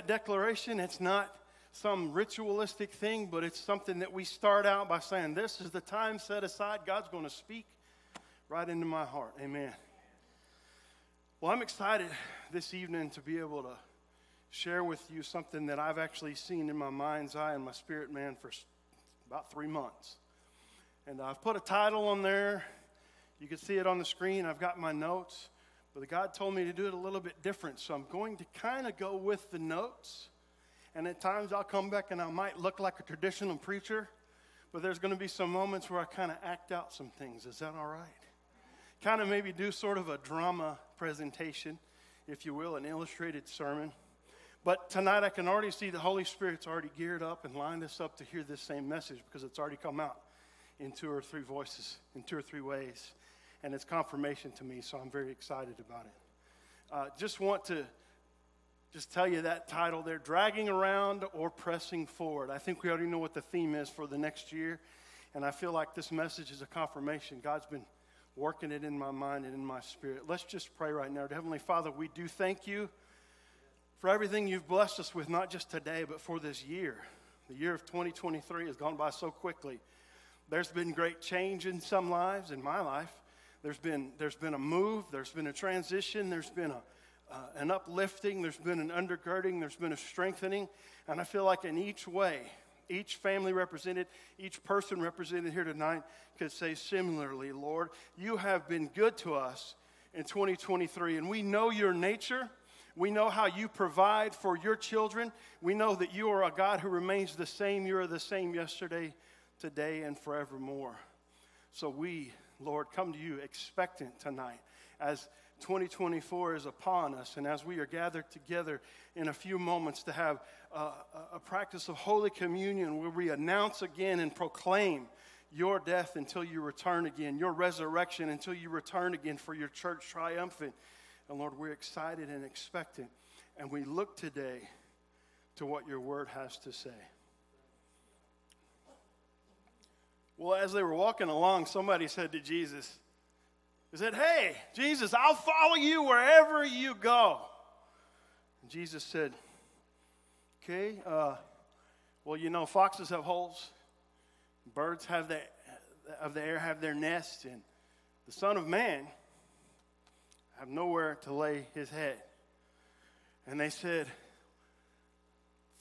that declaration. It's not some ritualistic thing, but it's something that we start out by saying, This is the time set aside. God's going to speak right into my heart. Amen. Well, I'm excited this evening to be able to share with you something that I've actually seen in my mind's eye and my spirit man for about three months. And I've put a title on there. You can see it on the screen. I've got my notes. But God told me to do it a little bit different. So I'm going to kind of go with the notes. And at times I'll come back and I might look like a traditional preacher. But there's going to be some moments where I kind of act out some things. Is that all right? Kind of maybe do sort of a drama presentation, if you will, an illustrated sermon. But tonight I can already see the Holy Spirit's already geared up and lined us up to hear this same message because it's already come out in two or three voices, in two or three ways. And it's confirmation to me, so I'm very excited about it. Uh, just want to just tell you that title there dragging around or pressing forward. I think we already know what the theme is for the next year. And I feel like this message is a confirmation. God's been working it in my mind and in my spirit. Let's just pray right now. Heavenly Father, we do thank you for everything you've blessed us with, not just today, but for this year. The year of 2023 has gone by so quickly. There's been great change in some lives, in my life. There's been, there's been a move, there's been a transition, there's been a, uh, an uplifting, there's been an undergirding, there's been a strengthening. And I feel like in each way, each family represented, each person represented here tonight could say similarly, Lord, you have been good to us in 2023, and we know your nature. We know how you provide for your children. We know that you are a God who remains the same. You are the same yesterday, today, and forevermore. So we, Lord, come to you expectant tonight as 2024 is upon us and as we are gathered together in a few moments to have a, a practice of Holy Communion where we announce again and proclaim your death until you return again, your resurrection until you return again for your church triumphant and Lord, we're excited and expectant. And we look today to what your word has to say. Well, as they were walking along, somebody said to Jesus, He said, Hey, Jesus, I'll follow you wherever you go. And Jesus said, Okay, uh, well, you know, foxes have holes, birds have the, of the air have their nests, and the Son of Man have nowhere to lay his head. And they said,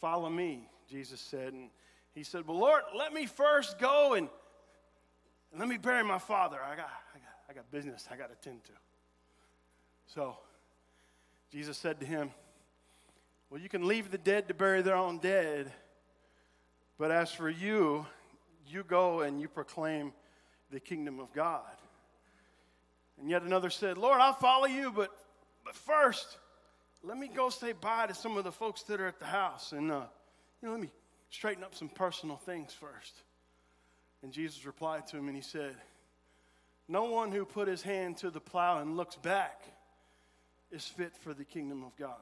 Follow me, Jesus said. And he said, Well, Lord, let me first go and let me bury my father. I got, I, got, I got business I got to tend to. So Jesus said to him, Well, you can leave the dead to bury their own dead, but as for you, you go and you proclaim the kingdom of God. And yet another said, Lord, I'll follow you, but, but first, let me go say bye to some of the folks that are at the house. And, uh, you know, let me straighten up some personal things first. And Jesus replied to him and he said, No one who put his hand to the plow and looks back is fit for the kingdom of God.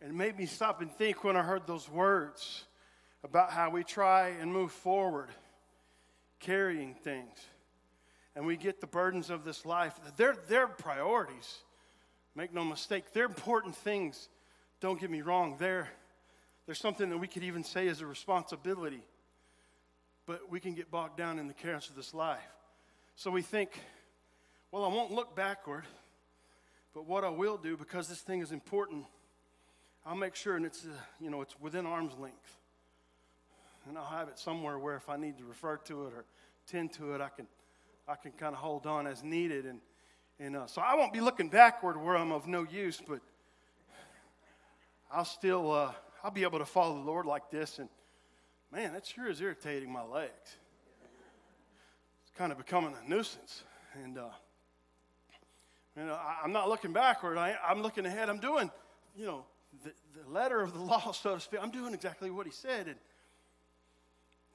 And it made me stop and think when I heard those words about how we try and move forward carrying things and we get the burdens of this life, they're, they're priorities. Make no mistake, they're important things. Don't get me wrong, they're, they're something that we could even say is a responsibility. But we can get bogged down in the cares of this life. So we think, well, I won't look backward, but what I will do, because this thing is important, I'll make sure and it's, uh, you know, it's within arm's length. And I'll have it somewhere where if I need to refer to it or tend to it, I can I can kind of hold on as needed. And, and uh, so I won't be looking backward where I'm of no use, but I'll still, uh, I'll be able to follow the Lord like this. And man, that sure is irritating my legs. It's kind of becoming a nuisance. And, uh, you know, I, am not looking backward. I, am looking ahead. I'm doing, you know, the, the letter of the law, so to speak. I'm doing exactly what he said. And,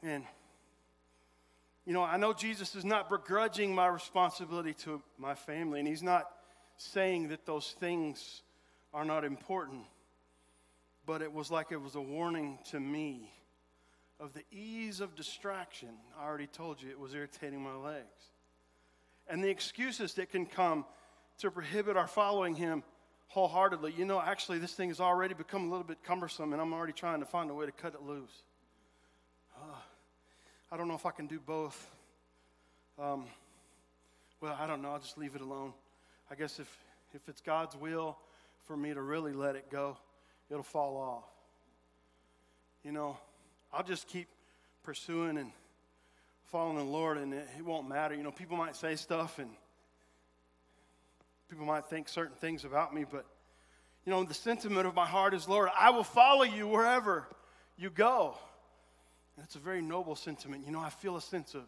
and you know, I know Jesus is not begrudging my responsibility to my family, and he's not saying that those things are not important, but it was like it was a warning to me of the ease of distraction. I already told you it was irritating my legs. And the excuses that can come to prohibit our following him wholeheartedly, you know, actually, this thing has already become a little bit cumbersome, and I'm already trying to find a way to cut it loose. Uh, I don't know if I can do both. Um, well, I don't know. I'll just leave it alone. I guess if, if it's God's will for me to really let it go, it'll fall off. You know, I'll just keep pursuing and following the Lord, and it, it won't matter. You know, people might say stuff, and people might think certain things about me, but, you know, the sentiment of my heart is, Lord, I will follow you wherever you go. And that's a very noble sentiment. You know, I feel a sense of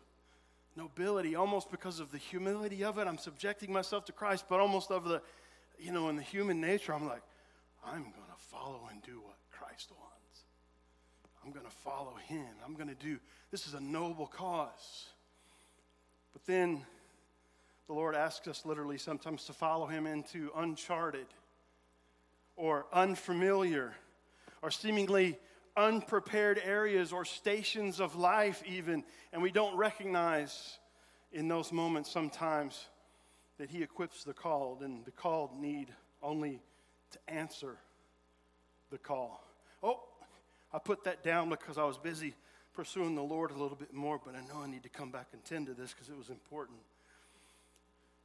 nobility almost because of the humility of it. I'm subjecting myself to Christ, but almost of the, you know, in the human nature, I'm like, I'm going to follow and do what Christ wants. I'm going to follow him. I'm going to do, this is a noble cause. But then the Lord asks us literally sometimes to follow him into uncharted or unfamiliar or seemingly unprepared areas or stations of life, even, and we don't recognize in those moments sometimes that He equips the called, and the called need only to answer the call. Oh, I put that down because I was busy pursuing the Lord a little bit more, but I know I need to come back and tend to this because it was important.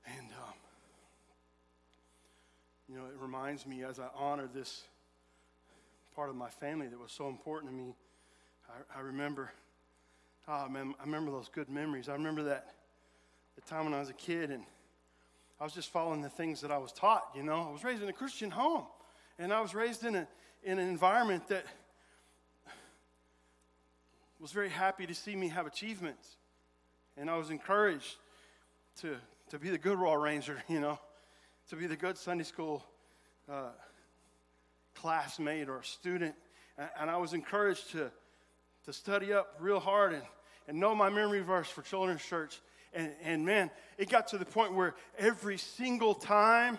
And, um, you know, it reminds me as I honor this part of my family that was so important to me. I, I remember, oh man, I remember those good memories. I remember that the time when I was a kid and I was just following the things that I was taught. You know, I was raised in a Christian home, and I was raised in a in an environment that was very happy to see me have achievements, and I was encouraged to to be the good Royal Ranger. You know, to be the good Sunday school. Uh, classmate or student, and I was encouraged to, to study up real hard and, and know my memory verse for children's church. And, and man, it got to the point where every single time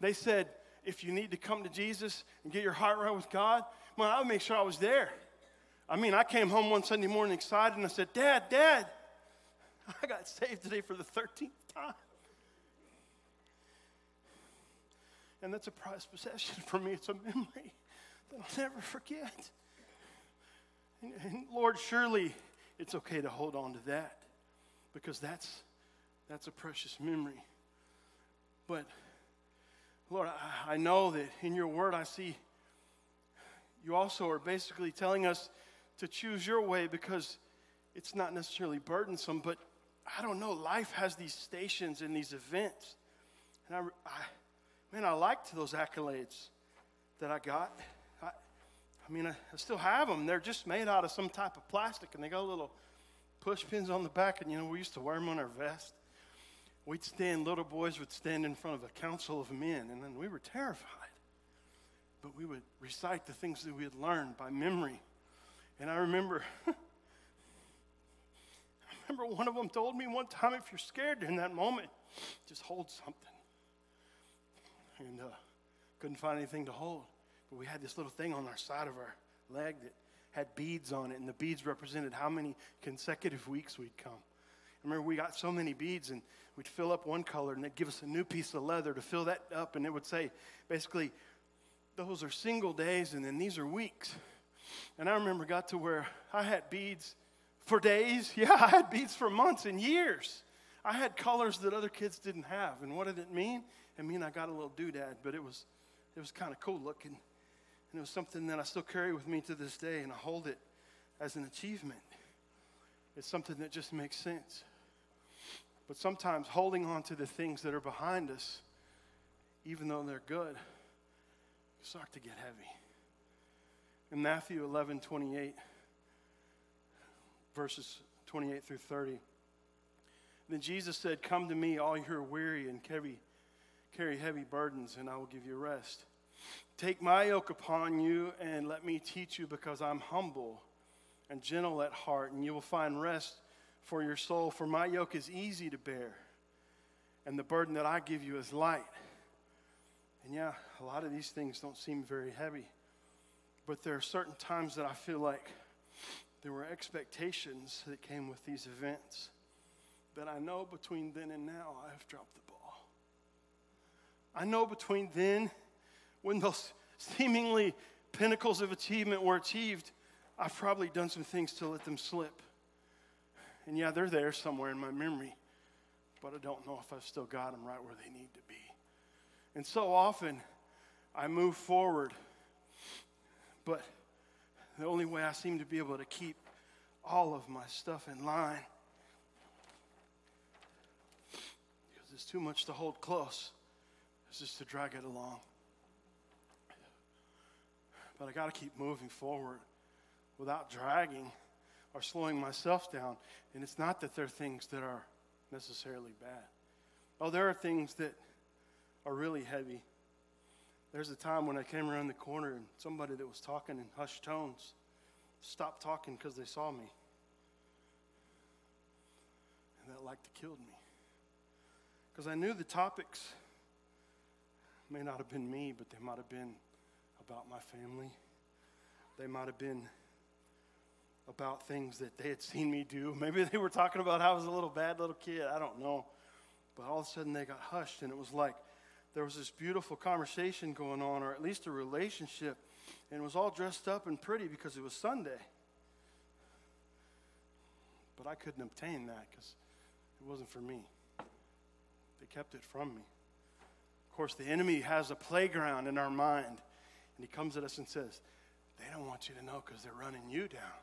they said, if you need to come to Jesus and get your heart right with God, man, I would make sure I was there. I mean, I came home one Sunday morning excited and I said, Dad, Dad, I got saved today for the 13th time. And that's a prized possession for me. It's a memory that I'll never forget. And, and Lord, surely it's okay to hold on to that because that's, that's a precious memory. But Lord, I, I know that in your word I see you also are basically telling us to choose your way because it's not necessarily burdensome, but I don't know, life has these stations and these events. And I, I man, I liked those accolades that I got. I, I mean, I, I, still have them. They're just made out of some type of plastic, and they got little push pins on the back. And you know, we used to wear them on our vest. We'd stand, little boys would stand in front of a council of men, and then we were terrified. But we would recite the things that we had learned by memory. And I remember, I remember one of them told me one time, if you're scared in that moment, just hold something and uh, couldn't find anything to hold. But we had this little thing on our side of our leg that had beads on it, and the beads represented how many consecutive weeks we'd come. I remember we got so many beads, and we'd fill up one color, and they'd give us a new piece of leather to fill that up, and it would say, basically, those are single days, and then these are weeks. And I remember got to where I had beads for days. Yeah, I had beads for months and years. I had colors that other kids didn't have. And what did it mean? It mean I got a little doodad, but it was, it was kind of cool looking. And it was something that I still carry with me to this day, and I hold it as an achievement. It's something that just makes sense. But sometimes holding on to the things that are behind us, even though they're good, start to get heavy. In Matthew 11 28, verses 28 through 30, then Jesus said, Come to me, all you who are weary and heavy, carry heavy burdens, and I will give you rest. Take my yoke upon you and let me teach you, because I'm humble and gentle at heart, and you will find rest for your soul. For my yoke is easy to bear, and the burden that I give you is light. And yeah, a lot of these things don't seem very heavy, but there are certain times that I feel like there were expectations that came with these events that I know between then and now I have dropped the ball. I know between then when those seemingly pinnacles of achievement were achieved, I've probably done some things to let them slip. And yeah, they're there somewhere in my memory, but I don't know if I've still got them right where they need to be. And so often, I move forward, but the only way I seem to be able to keep all of my stuff in line because it's too much to hold close is just to drag it along. But I got to keep moving forward without dragging or slowing myself down. And it's not that there are things that are necessarily bad. Oh, there are things that are really heavy. There's a time when I came around the corner and somebody that was talking in hushed tones stopped talking because they saw me. And that like to killed me. Because I knew the topics may not have been me, but they might have been about my family. They might have been about things that they had seen me do. Maybe they were talking about how I was a little bad little kid. I don't know. But all of a sudden they got hushed, and it was like there was this beautiful conversation going on, or at least a relationship, and it was all dressed up and pretty because it was Sunday. But I couldn't obtain that because it wasn't for me. They kept it from me. Of course, the enemy has a playground in our mind, and he comes at us and says, They don't want you to know because they're running you down.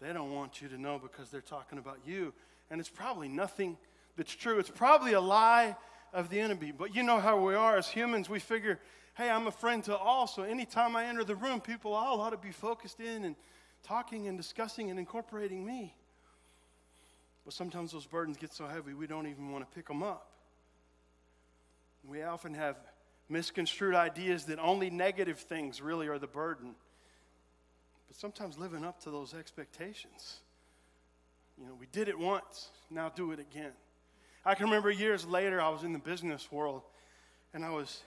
They don't want you to know because they're talking about you. And it's probably nothing that's true. It's probably a lie of the enemy. But you know how we are as humans. We figure, hey, I'm a friend to all. So anytime I enter the room, people all ought to be focused in and talking and discussing and incorporating me. But sometimes those burdens get so heavy we don't even want to pick them up. We often have misconstrued ideas that only negative things really are the burden. But sometimes living up to those expectations. You know, we did it once, now do it again. I can remember years later, I was in the business world and I was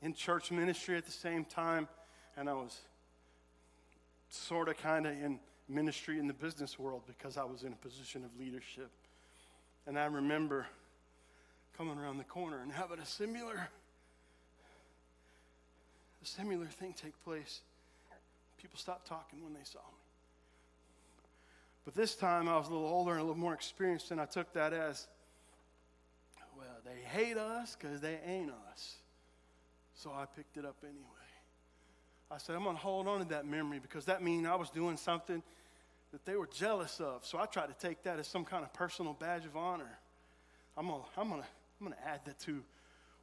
in church ministry at the same time, and I was sort of kind of in ministry in the business world because I was in a position of leadership. And I remember coming around the corner and having a similar a similar thing take place. People stopped talking when they saw me. But this time I was a little older and a little more experienced, and I took that as well, they hate us because they ain't us. So I picked it up anyway. I said, I'm going to hold on to that memory because that means I was doing something that they were jealous of. So I tried to take that as some kind of personal badge of honor. I'm going to I'm gonna, I'm gonna add that to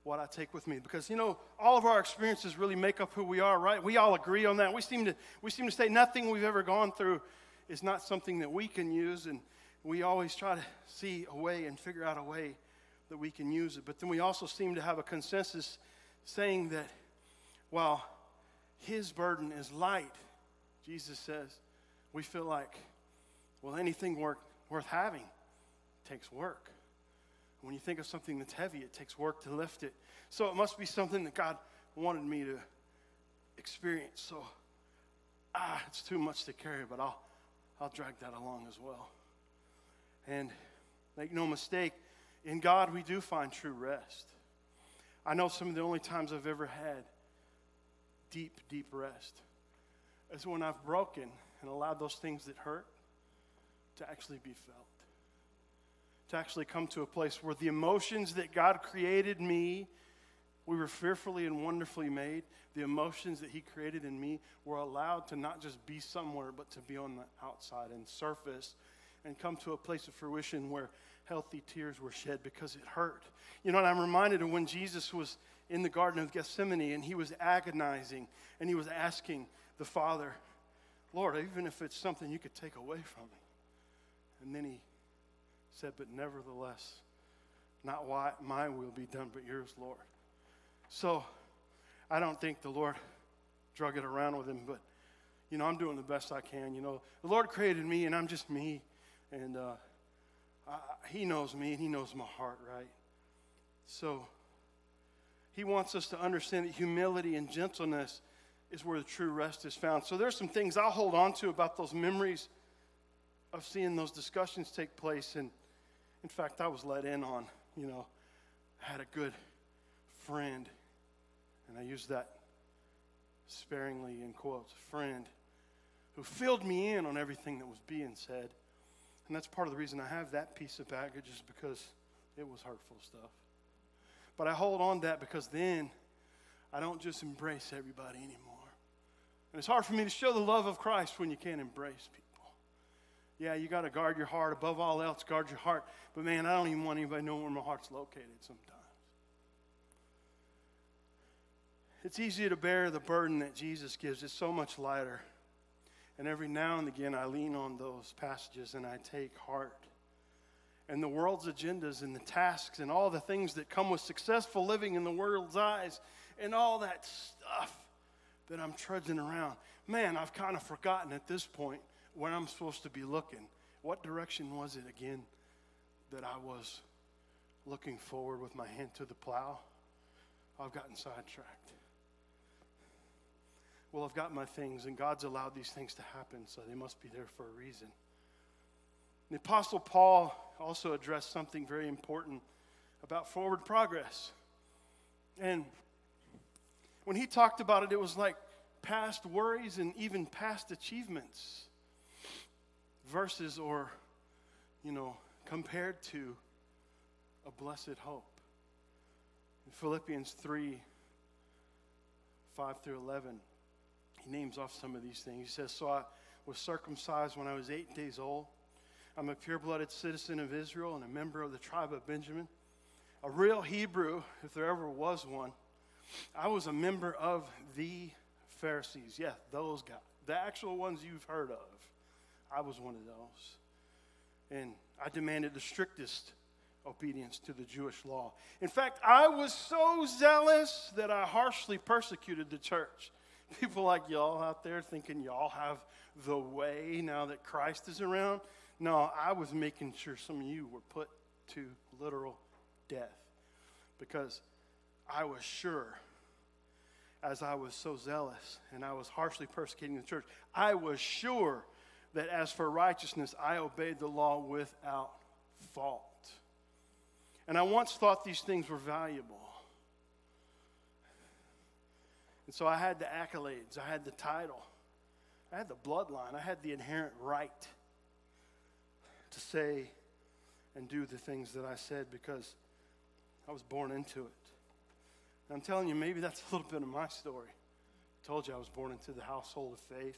what I take with me because you know all of our experiences really make up who we are, right? We all agree on that. We seem to we seem to say nothing we've ever gone through is not something that we can use, and we always try to see a way and figure out a way that we can use it. But then we also seem to have a consensus saying that while his burden is light, Jesus says, we feel like, well, anything worth, worth having takes work. When you think of something that's heavy, it takes work to lift it. So it must be something that God wanted me to experience. So, ah, it's too much to carry, but I'll, I'll drag that along as well. And make no mistake, in God we do find true rest. I know some of the only times I've ever had deep, deep rest is when I've broken and allowed those things that hurt to actually be felt. To actually come to a place where the emotions that God created me, we were fearfully and wonderfully made. The emotions that He created in me were allowed to not just be somewhere, but to be on the outside and surface and come to a place of fruition where healthy tears were shed because it hurt. You know, and I'm reminded of when Jesus was in the Garden of Gethsemane and he was agonizing and he was asking the Father, Lord, even if it's something you could take away from me. And then he said, But nevertheless, not why my will be done, but yours, Lord. So I don't think the Lord drug it around with him, but you know, I'm doing the best I can. You know, the Lord created me, and I'm just me, and uh, I, He knows me, and He knows my heart, right? So He wants us to understand that humility and gentleness is where the true rest is found. So there's some things I'll hold on to about those memories of seeing those discussions take place. And in fact, I was let in on, you know, I had a good friend I use that sparingly in quotes, friend who filled me in on everything that was being said. And that's part of the reason I have that piece of baggage is because it was hurtful stuff. But I hold on to that because then I don't just embrace everybody anymore. And it's hard for me to show the love of Christ when you can't embrace people. Yeah, you got to guard your heart. Above all else, guard your heart. But man, I don't even want anybody to know where my heart's located sometimes. It's easier to bear the burden that Jesus gives, it's so much lighter. And every now and again, I lean on those passages and I take heart. And the world's agendas and the tasks and all the things that come with successful living in the world's eyes and all that stuff that I'm trudging around. Man, I've kind of forgotten at this point where I'm supposed to be looking. What direction was it again that I was looking forward with my hand to the plow? I've gotten sidetracked. Well, I've got my things, and God's allowed these things to happen, so they must be there for a reason. The Apostle Paul also addressed something very important about forward progress. And when he talked about it, it was like past worries and even past achievements versus or, you know, compared to a blessed hope. In Philippians 3 5 through 11, he names off some of these things. He says, So I was circumcised when I was eight days old. I'm a pure blooded citizen of Israel and a member of the tribe of Benjamin, a real Hebrew, if there ever was one. I was a member of the Pharisees. Yeah, those guys, the actual ones you've heard of. I was one of those. And I demanded the strictest obedience to the Jewish law. In fact, I was so zealous that I harshly persecuted the church. People like y'all out there thinking y'all have the way now that Christ is around. No, I was making sure some of you were put to literal death because I was sure, as I was so zealous and I was harshly persecuting the church, I was sure that as for righteousness, I obeyed the law without fault. And I once thought these things were valuable. And so I had the accolades, I had the title, I had the bloodline, I had the inherent right to say and do the things that I said because I was born into it. And I'm telling you, maybe that's a little bit of my story. I told you I was born into the household of faith,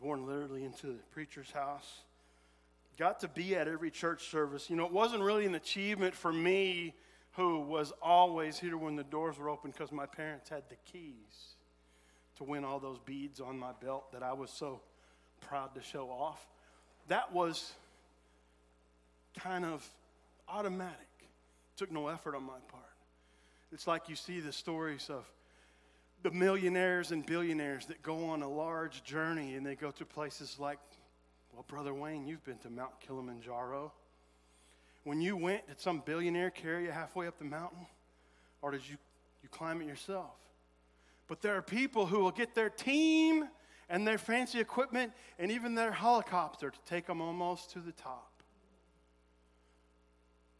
born literally into the preacher's house. Got to be at every church service. You know, it wasn't really an achievement for me who was always here when the doors were open because my parents had the keys to win all those beads on my belt that I was so proud to show off. That was kind of automatic. Took no effort on my part. It's like you see the stories of the millionaires and billionaires that go on a large journey and they go to places like, well, Brother Wayne, you've been to Mount Kilimanjaro. When you went, did some billionaire carry you halfway up the mountain? Or did you, you climb it yourself? But there are people who will get their team and their fancy equipment and even their helicopter to take them almost to the top.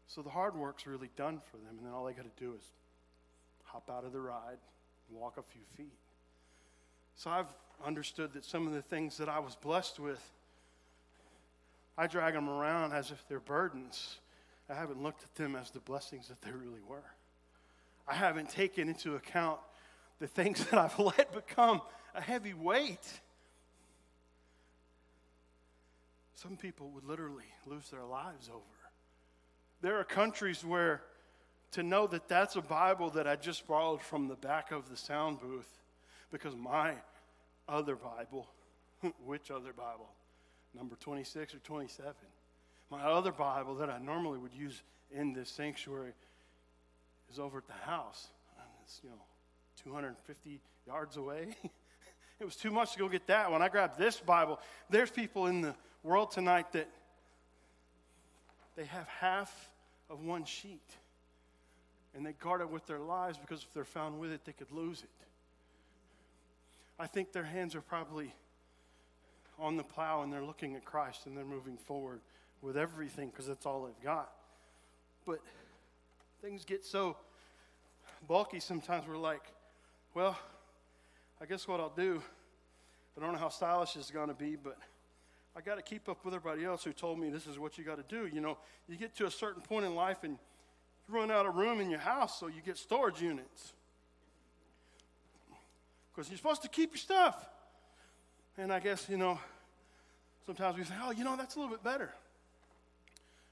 So the hard work's really done for them, and then all they got to do is hop out of the ride and walk a few feet. So I've understood that some of the things that I was blessed with, I drag them around as if they're burdens. I haven't looked at them as the blessings that they really were. I haven't taken into account the things that I've let become a heavy weight. Some people would literally lose their lives over. There are countries where to know that that's a Bible that I just borrowed from the back of the sound booth because my other Bible, which other Bible? Number 26 or 27? My other Bible that I normally would use in this sanctuary is over at the house. And it's, you know, 250 yards away. it was too much to go get that. When I grabbed this Bible, there's people in the world tonight that they have half of one sheet. And they guard it with their lives because if they're found with it, they could lose it. I think their hands are probably on the plow and they're looking at Christ and they're moving forward with everything because that's all they've got. But things get so bulky sometimes we're like, Well, I guess what I'll do, I don't know how stylish it's going to be, but I got to keep up with everybody else who told me this is what you got to do. You know, you get to a certain point in life and you run out of room in your house, so you get storage units. Because you're supposed to keep your stuff. And I guess, you know, sometimes we say, oh, you know, that's a little bit better.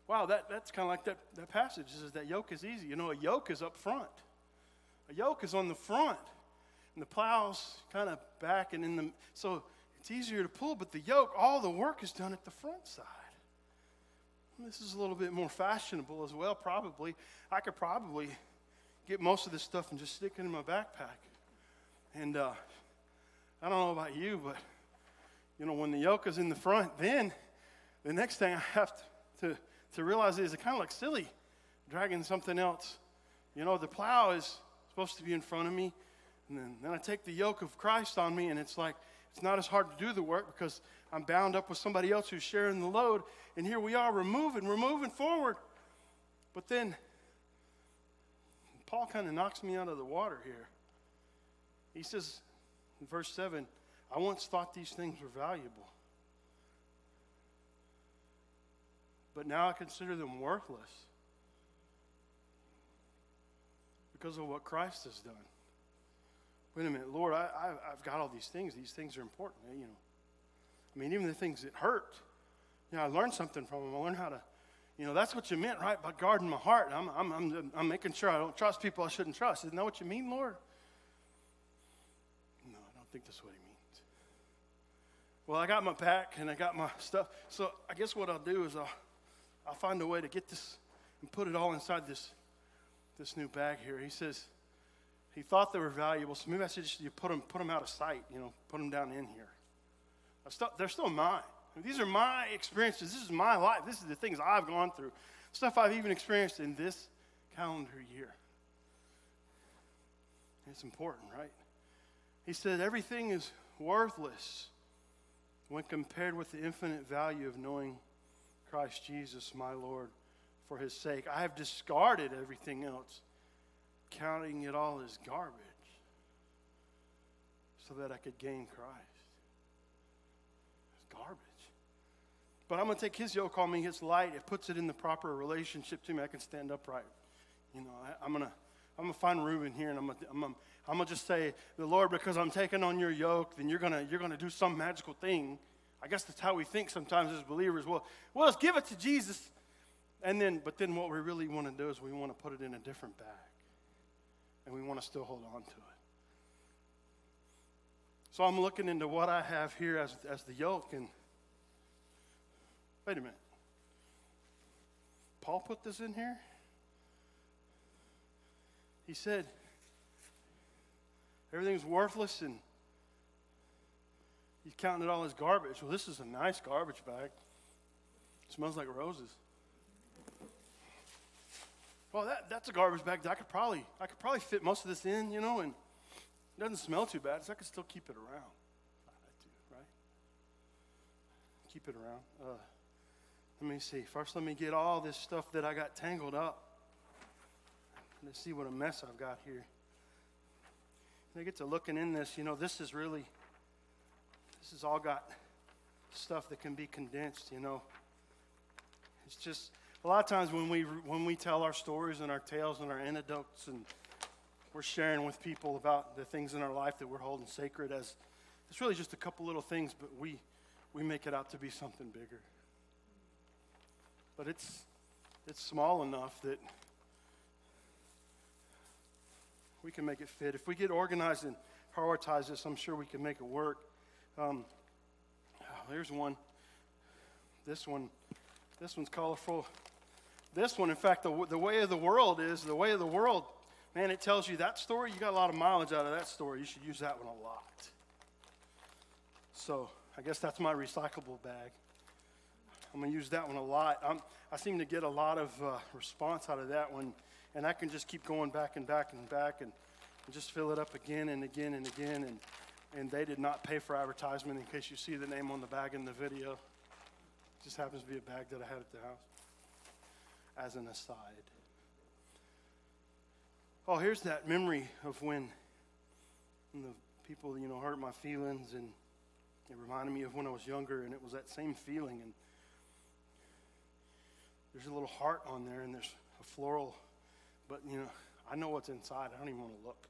Wow, that, that's kind of like that, that passage says that yoke is easy. You know, a yoke is up front. A yoke is on the front, and the plow's kind of back and in the so it's easier to pull, but the yoke, all the work is done at the front side. And this is a little bit more fashionable as well, probably. I could probably get most of this stuff and just stick it in my backpack. And uh, I don't know about you, but you know, when the yoke is in the front, then the next thing I have to, to, to realize is it kind of looks silly dragging something else. You know, the plow is supposed to be in front of me. And then, then I take the yoke of Christ on me, and it's like, it's not as hard to do the work because I'm bound up with somebody else who's sharing the load. And here we are, we're moving, we're moving forward. But then Paul kind of knocks me out of the water here. He says in verse 7 I once thought these things were valuable, but now I consider them worthless because of what Christ has done. Wait a minute, Lord, I, have got all these things. These things are important, you know. I mean, even the things that hurt, you know, I learned something from them. I learned how to, you know, that's what you meant, right? By guarding my heart. I'm, I'm, I'm, I'm making sure I don't trust people I shouldn't trust. Isn't that what you mean, Lord? No, I don't think that's what he means. Well, I got my pack and I got my stuff. So I guess what I'll do is I'll, I'll find a way to get this and put it all inside this this new bag here. He says he thought they were valuable, so maybe I should just you put them, put them out of sight, you know, put them down in here. They're still mine. These are my experiences. This is my life. This is the things I've gone through. Stuff I've even experienced in this calendar year. It's important, right? He said everything is worthless when compared with the infinite value of knowing Christ Jesus, my Lord for his sake. I have discarded everything else, counting it all as garbage, so that I could gain Christ. It's garbage. But I'm going to take his yoke on me, his light. It puts it in the proper relationship to me. I can stand upright. You know, I, am going to. I'm gonna find Reuben here, and I'm gonna, I'm, gonna, I'm gonna just say, the Lord, because I'm taking on your yoke, then you're gonna, you're gonna do some magical thing. I guess that's how we think sometimes as believers. Well, well, let's give it to Jesus and then, but then what we really want to do is we want to put it in a different bag. And we want to still hold on to it. So I'm looking into what I have here as, as the yoke, and wait a minute. Paul put this in here? He said, everything's worthless and he's counting it all as garbage. Well, this is a nice garbage bag. It smells like roses. Well, that, that's a garbage bag that I could probably I could probably fit most of this in, you know, and it doesn't smell too bad, so I could still keep it around. right? Keep it around. Uh, let me see. First, let me get all this stuff that I got tangled up. Let's see what a mess I've got here. And I get to looking in this, you know, this is really, this has all got stuff that can be condensed, you know. It's just, a lot of times when we, when we tell our stories and our tales and our anecdotes and we're sharing with people about the things in our life that we're holding sacred as it's really just a couple little things, but we, we make it out to be something bigger. But it's, it's small enough that we can make it fit. If we get organized and prioritize this, I'm sure we can make it work. Um, there's one. This one, this one's colorful. This one, in fact, the, the way of the world is the way of the world, man, it tells you that story. You got a lot of mileage out of that story. You should use that one a lot. So I guess that's my recyclable bag. I'm going to use that one a lot. I'm, i seem to get a lot of uh, response out of that one, and I can just keep going back and back and back and, and just fill it up again and again and again. And, and they did not pay for advertisement in case you see the name on the bag in the video. It just happens to be a bag that I had at the house as an aside. Oh, here's that memory of when and the people, you know, hurt my feelings, and it reminded me of when I was younger, and it was that same feeling. And there's a little heart on there, and there's a floral, but you know, I know what's inside. I don't even want to look.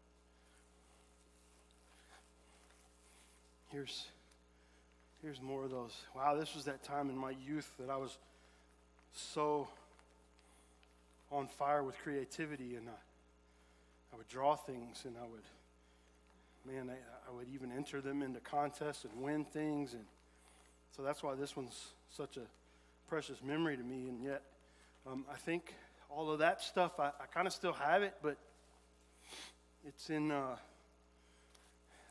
Here's here's more of those. Wow, this was that time in my youth that I was so on fire with creativity, and I, I would draw things, and I would, man, I, I would even enter them into contests and win things, and so that's why this one's such a precious memory to me. And yet, um, I think all of that stuff, I, I kind of still have it, but it's in. Uh,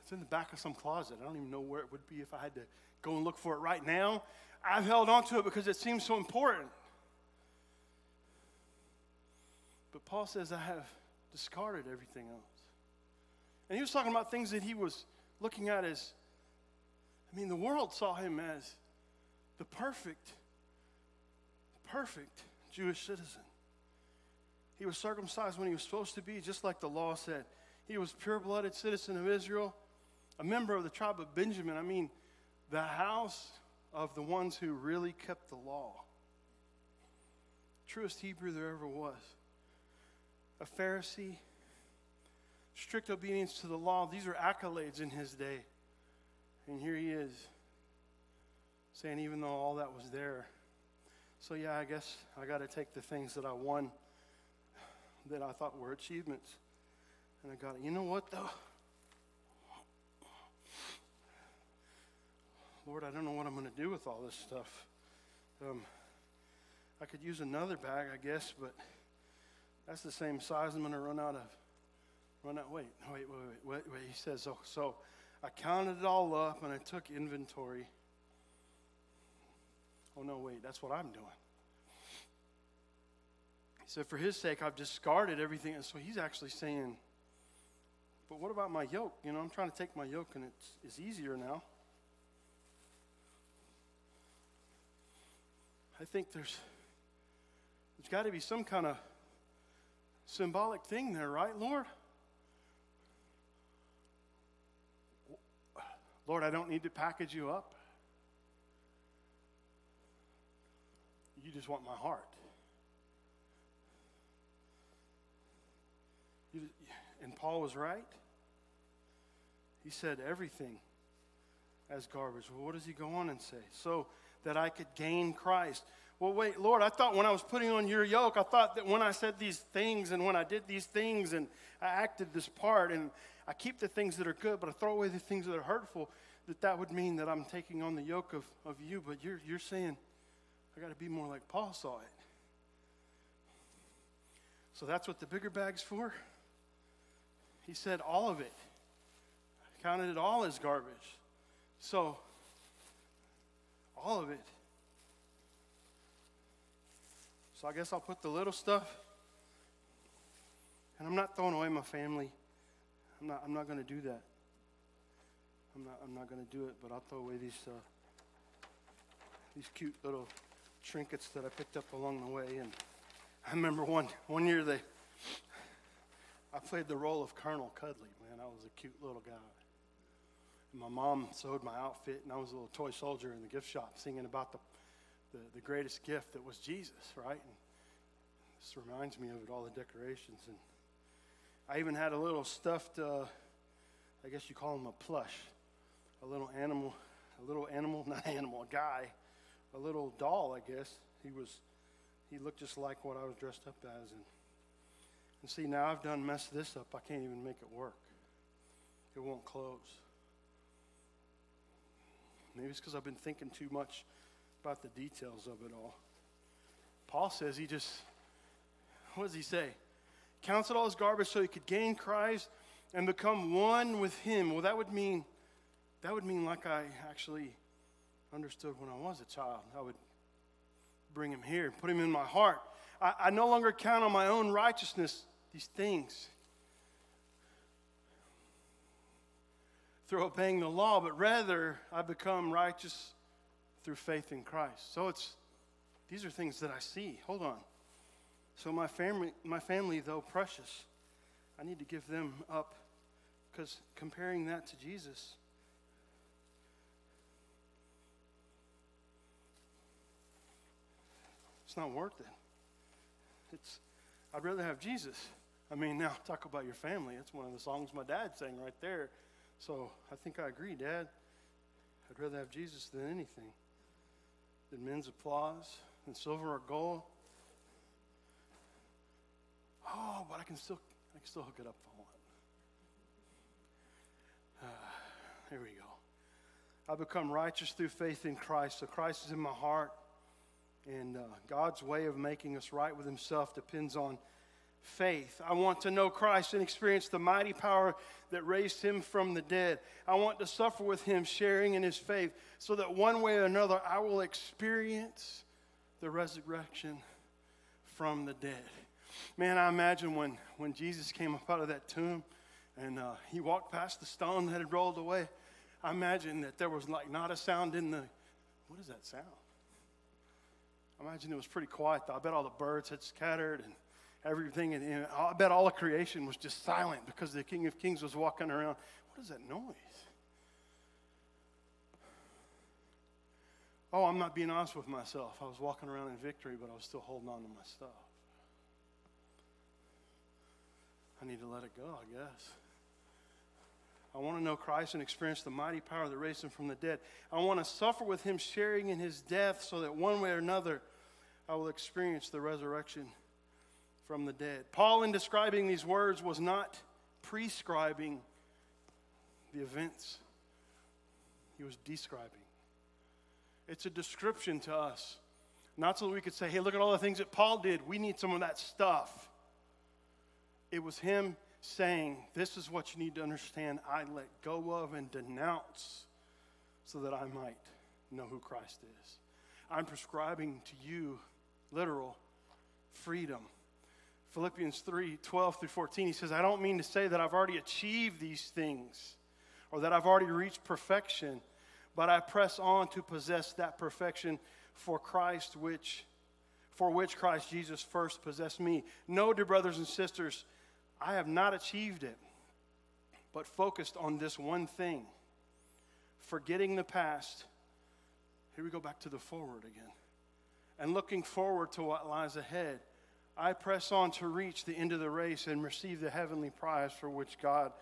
it's in the back of some closet. I don't even know where it would be if I had to go and look for it right now. I've held on to it because it seems so important. But Paul says, I have discarded everything else. And he was talking about things that he was looking at as, I mean, the world saw him as the perfect, perfect Jewish citizen. He was circumcised when he was supposed to be, just like the law said. He was pure blooded citizen of Israel, a member of the tribe of Benjamin. I mean, the house of the ones who really kept the law. Truest Hebrew there ever was a Pharisee, strict obedience to the law. These are accolades in his day. And here he is saying, even though all that was there. So, yeah, I guess I got to take the things that I won that I thought were achievements. And I got it. You know what, though? Lord, I don't know what I'm going to do with all this stuff. Um, I could use another bag, I guess, but that's the same size I'm going to run out of. Run out. Wait, wait, wait, wait, wait. wait. He says, so, so I counted it all up and I took inventory. Oh, no, wait, that's what I'm doing. He said, For his sake, I've discarded everything. And so he's actually saying, But what about my yoke? You know, I'm trying to take my yoke and it's, it's easier now. I think there's, there's got to be some kind of symbolic thing there, right, Lord? Lord, I don't need to package you up. You just want my heart. You, and Paul was right. He said everything as garbage. Well, what does he go on and say? So that I could gain Christ. Well, wait, Lord, I thought when I was putting on your yoke, I thought that when I said these things and when I did these things and I acted this part and I keep the things that are good, but I throw away the things that are hurtful, that that would mean that I'm taking on the yoke of, of you. But you're, you're saying, I got to be more like Paul saw it. So that's what the bigger bag's for? He said all of it. I counted it all as garbage. So, all of it. So I guess I'll put the little stuff. And I'm not throwing away my family. I'm not, I'm not going to do that. I'm not, I'm not going to do it, but I'll throw away these, uh, these cute little trinkets that I picked up along the way. And I remember one, one year they, I played the role of Colonel Cuddly, man. I was a cute little guy. My mom sewed my outfit, and I was a little toy soldier in the gift shop singing about the the, the greatest gift that was Jesus, right? And this reminds me of it, all the decorations. And I even had a little stuffed, uh, I guess you call him a plush, a little animal, a little animal, not animal, a guy, a little doll, I guess. He was, he looked just like what I was dressed up as. And, and see, now I've done messed this up. I can't even make it work. It won't close. Maybe it's because I've been thinking too much about the details of it all. Paul says he just, what does he say? Counts it all as garbage so he could gain Christ and become one with him. Well, that would mean, that would mean like I actually understood when I was a child. I would bring him here, put him in my heart. I, I no longer count on my own righteousness, these things. Through obeying the law, but rather I become righteous through faith in Christ. So it's these are things that I see. Hold on. So my family, my family, though precious, I need to give them up Because comparing that to Jesus, it's not worth it. It's, I'd rather have Jesus. I mean, now talk about your family. It's one of the songs my dad sang right there. So I think I agree, Dad. I'd rather have Jesus than anything, than men's applause, than silver or gold. Oh, but I can still, I can still hook it up if I want. Uh, here we go. I become righteous through faith in Christ. So Christ is in my heart. And uh, God's way of making us right with Himself depends on faith. I want to know Christ and experience the mighty power that raised Him from the dead. I want to suffer with Him, sharing in His faith, so that one way or another I will experience the resurrection from the dead. Man, I imagine when, when Jesus came up out of that tomb and uh, he walked past the stone that had rolled away, I imagine that there was like not a sound in the. What is that sound? I imagine it was pretty quiet though. I bet all the birds had scattered and everything, and, and I bet all of creation was just silent because the King of Kings was walking around. What is that noise? Oh, I'm not being honest with myself. I was walking around in victory, but I was still holding on to my stuff. I need to let it go, I guess. I want to know Christ and experience the mighty power that raised him from the dead. I want to suffer with him, sharing in his death, so that one way or another I will experience the resurrection from the dead. Paul, in describing these words, was not prescribing the events, he was describing. It's a description to us, not so that we could say, hey, look at all the things that Paul did. We need some of that stuff. It was him saying, This is what you need to understand. I let go of and denounce so that I might know who Christ is. I'm prescribing to you literal freedom. Philippians 3 12 through 14, he says, I don't mean to say that I've already achieved these things or that I've already reached perfection, but I press on to possess that perfection for Christ, which for which Christ Jesus first possessed me. No, dear brothers and sisters, I have not achieved it, but focused on this one thing forgetting the past. Here we go back to the forward again. And looking forward to what lies ahead, I press on to reach the end of the race and receive the heavenly prize for which God,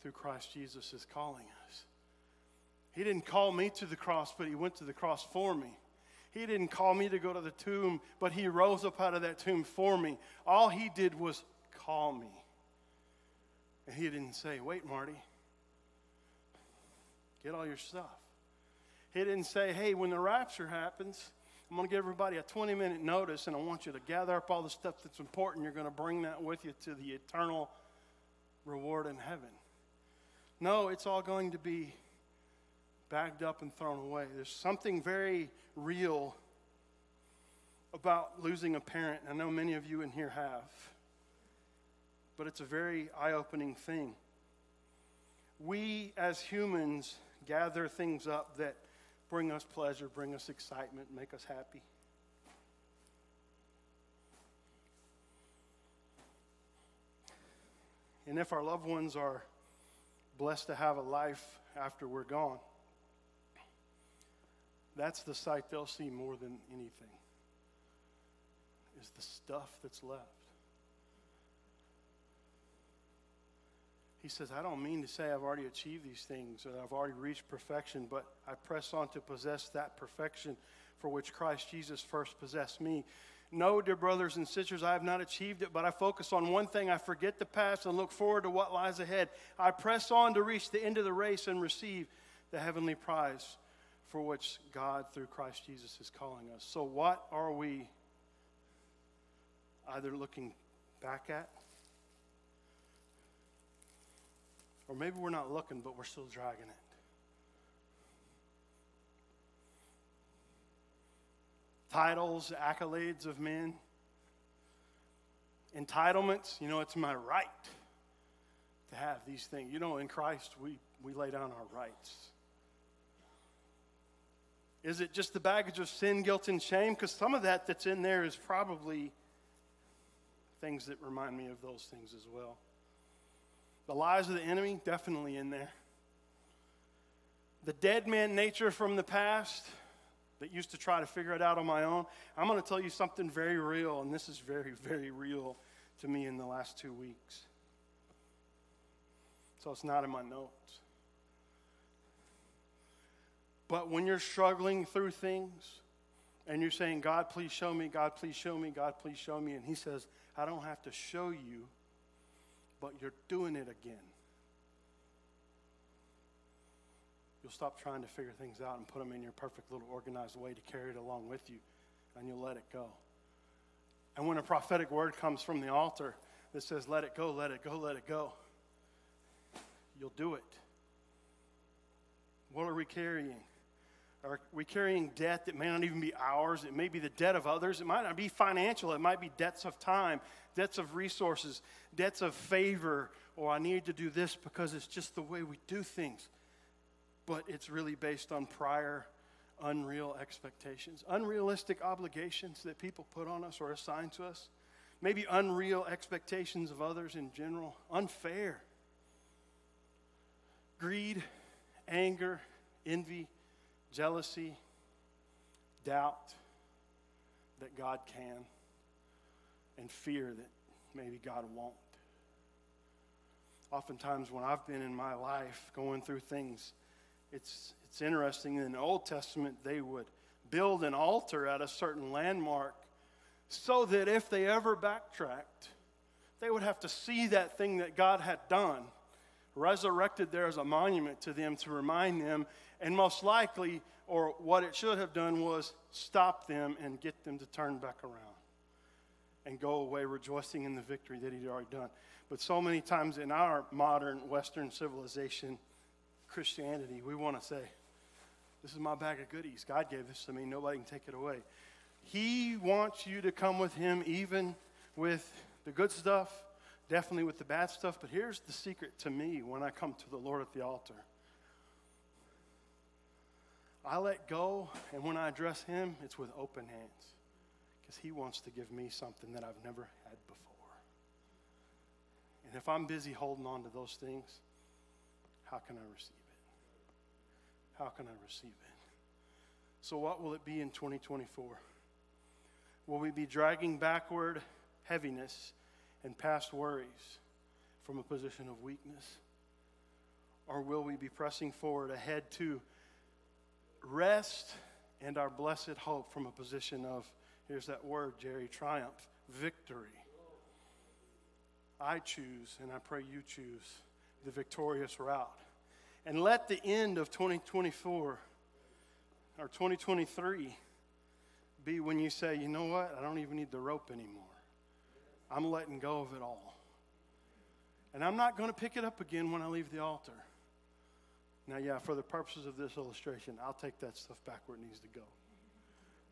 through Christ Jesus, is calling us. He didn't call me to the cross, but He went to the cross for me. He didn't call me to go to the tomb, but He rose up out of that tomb for me. All He did was call me. And he didn't say, Wait, Marty, get all your stuff. He didn't say, Hey, when the rapture happens, I'm going to give everybody a 20 minute notice and I want you to gather up all the stuff that's important. You're going to bring that with you to the eternal reward in heaven. No, it's all going to be bagged up and thrown away. There's something very real about losing a parent. I know many of you in here have but it's a very eye opening thing. We as humans gather things up that bring us pleasure, bring us excitement, make us happy. And if our loved ones are blessed to have a life after we're gone, that's the sight they'll see more than anything is the stuff that's left. He says, I don't mean to say I've already achieved these things or I've already reached perfection, but I press on to possess that perfection for which Christ Jesus first possessed me. No, dear brothers and sisters, I have not achieved it, but I focus on one thing. I forget the past and look forward to what lies ahead. I press on to reach the end of the race and receive the heavenly prize for which God, through Christ Jesus, is calling us. So, what are we either looking back at Or maybe we're not looking, but we're still dragging it. Titles, accolades of men, entitlements. You know, it's my right to have these things. You know, in Christ, we, we lay down our rights. Is it just the baggage of sin, guilt, and shame? Because some of that that's in there is probably things that remind me of those things as well. The lies of the enemy, definitely in there. The dead man nature from the past that used to try to figure it out on my own. I'm going to tell you something very real, and this is very, very real to me in the last two weeks. So it's not in my notes. But when you're struggling through things and you're saying, God, please show me, God, please show me, God, please show me, and He says, I don't have to show you, but you're doing it again. You'll stop trying to figure things out and put them in your perfect little organized way to carry it along with you, and you'll let it go. And when a prophetic word comes from the altar that says, let it go, let it go, let it go, you'll do it. What are we carrying? Are we carrying debt that may not even be ours? It may be the debt of others. It might not be financial. It might be debts of time, debts of resources, debts of favor, or I need to do this because it's just the way we do things. But it's really based on prior unreal expectations, unrealistic obligations that people put on us or assign to us, maybe unreal expectations of others in general, unfair. Greed, anger, envy jealousy, doubt that God can, and fear that maybe God won't. Oftentimes, when I've been in my life going through things, it's, it's interesting. In the Old Testament, they would build an altar at a certain landmark so that if they ever backtracked, they would have to see that thing that God had done resurrected there as a monument to them to remind them and most likely, or what it should have done was stop them and get them to turn back around and go away rejoicing in the victory that he'd already done. But so many times in our modern Western civilization, Christianity, we want to say, This is my bag of goodies. God gave this to me. Nobody can take it away. He wants you to come with Him even with the good stuff, definitely with the bad stuff. But here's the secret to me when I come to the Lord at the altar I let go, and when I address Him, it's with open hands because He wants to give me something that I've never had before. And if I'm busy holding on to those things, how can I receive it? How can I receive it? So, what will it be in 2024? Will we be dragging backward heaviness and past worries from a position of weakness? Or will we be pressing forward ahead to rest and our blessed hope from a position of, here's that word, Jerry, triumph, victory. I choose, and I pray you choose, the victorious route. And let the end of 2024 or 2023 be when you say, you know what, I don't even need the rope anymore. I'm letting go of it all. And I'm not going to pick it up again when I leave the altar. Now, yeah, for the purposes of this illustration, I'll take that stuff back where it needs to go.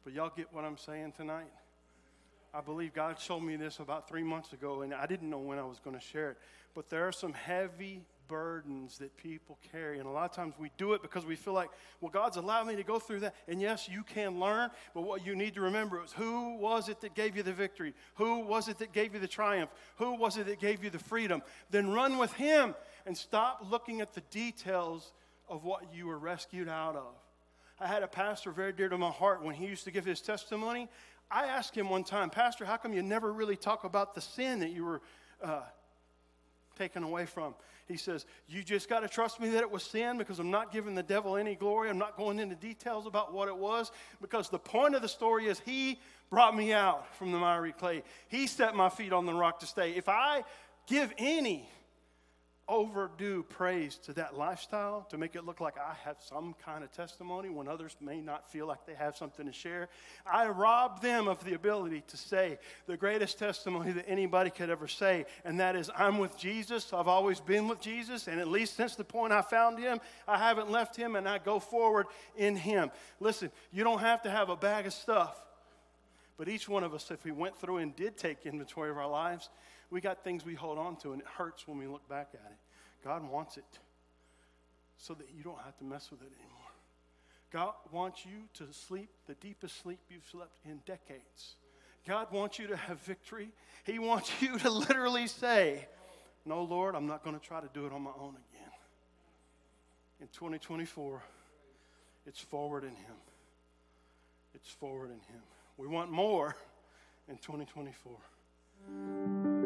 But y'all get what I'm saying tonight? I believe God showed me this about three months ago, and I didn't know when I was going to share it. But there are some heavy burdens that people carry. And a lot of times we do it because we feel like, well, God's allowed me to go through that. And yes, you can learn, but what you need to remember is who was it that gave you the victory? Who was it that gave you the triumph? Who was it that gave you the freedom? Then run with Him and stop looking at the details of what you were rescued out of. I had a pastor very dear to my heart when he used to give his testimony. I asked him one time, Pastor, how come you never really talk about the sin that you were uh, taken away from? He says, You just got to trust me that it was sin because I'm not giving the devil any glory. I'm not going into details about what it was because the point of the story is he brought me out from the miry clay. He set my feet on the rock to stay. If I give any overdo praise to that lifestyle to make it look like I have some kind of testimony when others may not feel like they have something to share. I rob them of the ability to say the greatest testimony that anybody could ever say, and that is, I'm with Jesus. I've always been with Jesus, and at least since the point I found him, I haven't left him, and I go forward in him. Listen, you don't have to have a bag of stuff. But each one of us, if we went through and did take inventory of our lives, we got things we hold on to, and it hurts when we look back at it. God wants it so that you don't have to mess with it anymore. God wants you to sleep the deepest sleep you've slept in decades. God wants you to have victory. He wants you to literally say, No, Lord, I'm not going to try to do it on my own again. In 2024, it's forward in Him. It's forward in Him. We want more in 2024.